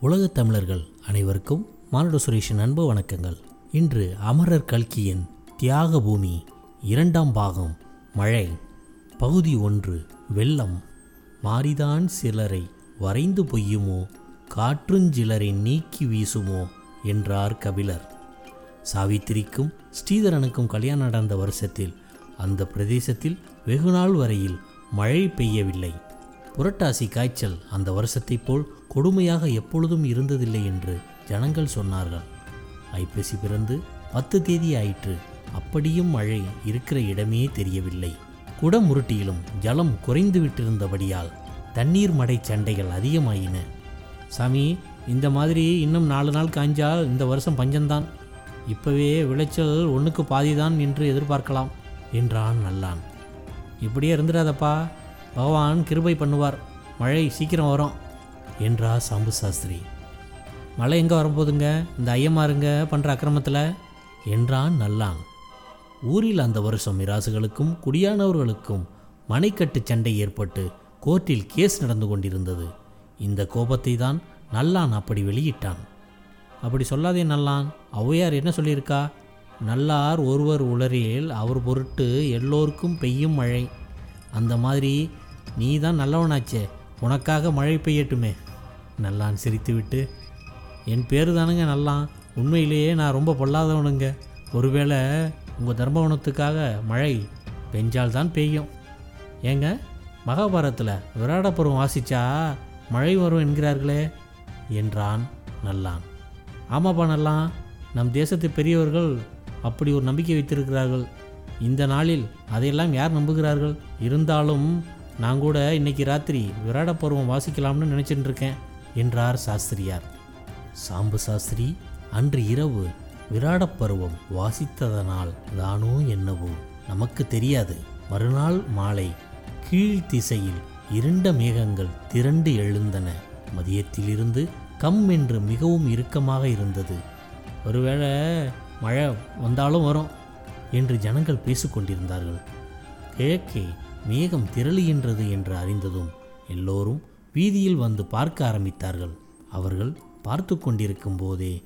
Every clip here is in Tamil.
உலகத் தமிழர்கள் அனைவருக்கும் மானுட சுரேஷின் அன்பு வணக்கங்கள். இன்று அமரர் கல்கியின் தியாக பூமி இரண்டாம் பாகம் மழை. பகுதி ஒன்று வெள்ளம். மாறிதான் சிலரை வரைந்து பொய்யுமோ காற்றுஞ்சிலரை நீக்கி வீசுமோ என்றார் கபிலர். சாவித்திரிக்கும் ஸ்ரீதரனுக்கும் கல்யாணம் நடந்த வருஷத்தில் அந்த பிரதேசத்தில் வெகுநாள் வரையில் மழை பெய்யவில்லை. புரட்டாசி காய்ச்சல் அந்த வருஷத்தைப் போல் கொடுமையாக எப்பொழுதும் இருந்ததில்லை என்று ஜனங்கள் சொன்னார்கள். ஐப்பசி பிறந்து பத்து தேதி ஆயிற்று. அப்படியும் மழை இருக்கிற இடமே தெரியவில்லை. குடமுருட்டியிலும் ஜலம் குறைந்து விட்டிருந்தபடியால் தண்ணீர் மடை சண்டைகள் அதிகமாயின. சாமி இந்த மாதிரி இன்னும் நாலு நாள் காய்ஞ்சால் இந்த வருஷம் பஞ்சம்தான். இப்பவே விளைச்சல் ஒன்றுக்கு பாதிதான் என்று எதிர்பார்க்கலாம் என்றான் நல்லான். இப்படியே இருந்துடாதப்பா. பகவான் கிருபை பண்ணுவார். மழை சீக்கிரம் வரும் என்றா சாம்பு சாஸ்திரி. மழை எங்கே வரும்போதுங்க இந்த ஐயமாருங்க பண்ணுற அக்கிரமத்தில் என்றான் நல்லான். ஊரில் அந்த வருஷம் மிராசுகளுக்கும் குடியானவர்களுக்கும் மனைக்கட்டு சண்டை ஏற்பட்டு கோர்ட்டில் கேஸ் நடந்து கொண்டிருந்தது. இந்த கோபத்தை தான் நல்லான் அப்படி வெளியிட்டான். அப்படி சொல்லாதே நல்லான் ஔவையார் என்ன சொல்லியிருக்கா? நல்லார் ஒருவர் உளரில் அவர் பொருட்டு எல்லோருக்கும் பெய்யும் மழை. அந்த மாதிரி நீ தான் நல்லவனாச்சே. உனக்காக மழை பெய்யட்டுமே. நல்லான் சிரித்துவிட்டு என் பேர் தானுங்க நல்லான். உண்மையிலேயே நான் ரொம்ப பொல்லாதவனுங்க. ஒருவேளை உங்கள் தர்மவனத்துக்காக மழை பெஞ்சால் தான் பெய்யும். ஏங்க மகாபாரதத்தில் விராடபுரம் வாசிச்சா மழை வரும் என்கிறார்களே என்றான் நல்லான். ஆமாப்பா நல்லான். நம் தேசத்து பெரியவர்கள் அப்படி ஒரு நம்பிக்கை வைத்திருக்கிறார்கள். இந்த நாளில் அதையெல்லாம் யார் நம்புகிறார்கள்? இருந்தாலும் நான் கூட இன்னைக்கு ராத்திரி விராட பருவம் வாசிக்கலாம்னு நினச்சிட்டு இருக்கேன் என்றார் சாஸ்திரியார். சாம்பு சாஸ்திரி அன்று இரவு விராட பருவம் வாசித்ததனால் தானோ என்னவோ நமக்கு தெரியாது. மறுநாள் மாலை கீழ் திசையில் இருண்ட மேகங்கள் திரண்டு எழுந்தன. மதியத்திலிருந்து கம் என்று மிகவும் இறுக்கமாக இருந்தது. ஒருவேளை மழை வந்தாலும் வரும் என்று ஜனங்கள் பேசிக்கொண்டிருந்தார்கள். கிழக்கே மேகம் திரளுகின்றது என்று அறிந்ததும் எல்லோரும் வீதியில் வந்து பார்க்க ஆரம்பித்தார்கள். அவர்கள் பார்த்து கொண்டிருக்கும் போதே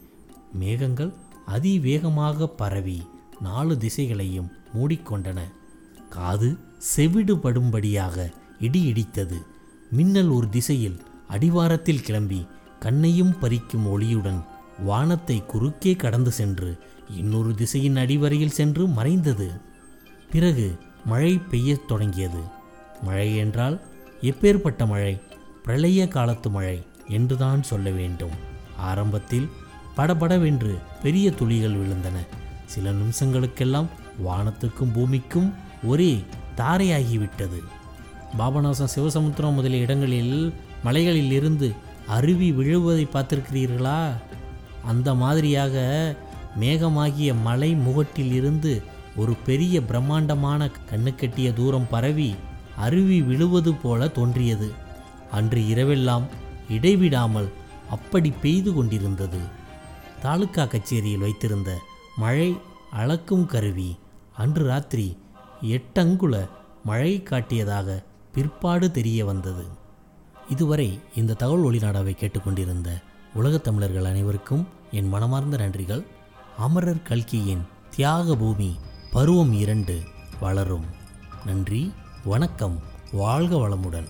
மேகங்கள் அதிவேகமாக பரவி நாலு திசைகளையும் மூடிக்கொண்டன. காது செவிடுபடும்படியாக இடி இடித்தது. மின்னல் ஒரு திசையில் அடிவாரத்தில் கிளம்பி கண்ணையும் பறிக்கும் ஒளியுடன் வானத்தை குறுக்கே கடந்து சென்று இன்னொரு திசையின் அடிவரையில் சென்று மறைந்தது. பிறகு மழை பெய்யத் தொடங்கியது. மழை என்றால் எப்பேற்பட்ட மழை? பிரளய காலத்து மழை என்றுதான் சொல்ல வேண்டும். ஆரம்பத்தில் படபடவென்று பெரிய துளிகள் விழுந்தன. சில நிமிஷங்களுக்கெல்லாம் வானத்துக்கும் பூமிக்கும் ஒரே தாரையாகிவிட்டது. பாபநாசம் சிவசமுத்திரம் முதலிய இடங்களில் மலைகளில் இருந்து அருவி விழுவதை பார்த்திருக்கிறீர்களா? அந்த மாதிரியாக மேகமாகிய மலை முகட்டில் இருந்து ஒரு பெரிய பிரம்மாண்டமான கண்ணுக்கெட்டிய தூரம் பரவி அருவி விழுவது போல தோன்றியது. அன்று இரவெல்லாம் இடைவிடாமல் அப்படி பெய்து கொண்டிருந்தது. தாலுக்கா கச்சேரியில் வைத்திருந்த மழை அளக்கும் கருவி அன்று ராத்திரி எட்டங்குல மழை காட்டியதாக பிற்பாடு தெரிய வந்தது. இதுவரை இந்த தகவல் ஒளிநாடாவை கேட்டுக்கொண்டிருந்த உலகத் தமிழர்கள் அனைவருக்கும் என் மனமார்ந்த நன்றிகள். அமரர் கல்கியின் தியாக பூமி பருவம் இரண்டு வளரும். நன்றி வணக்கம் வாழ்க வளமுடன்.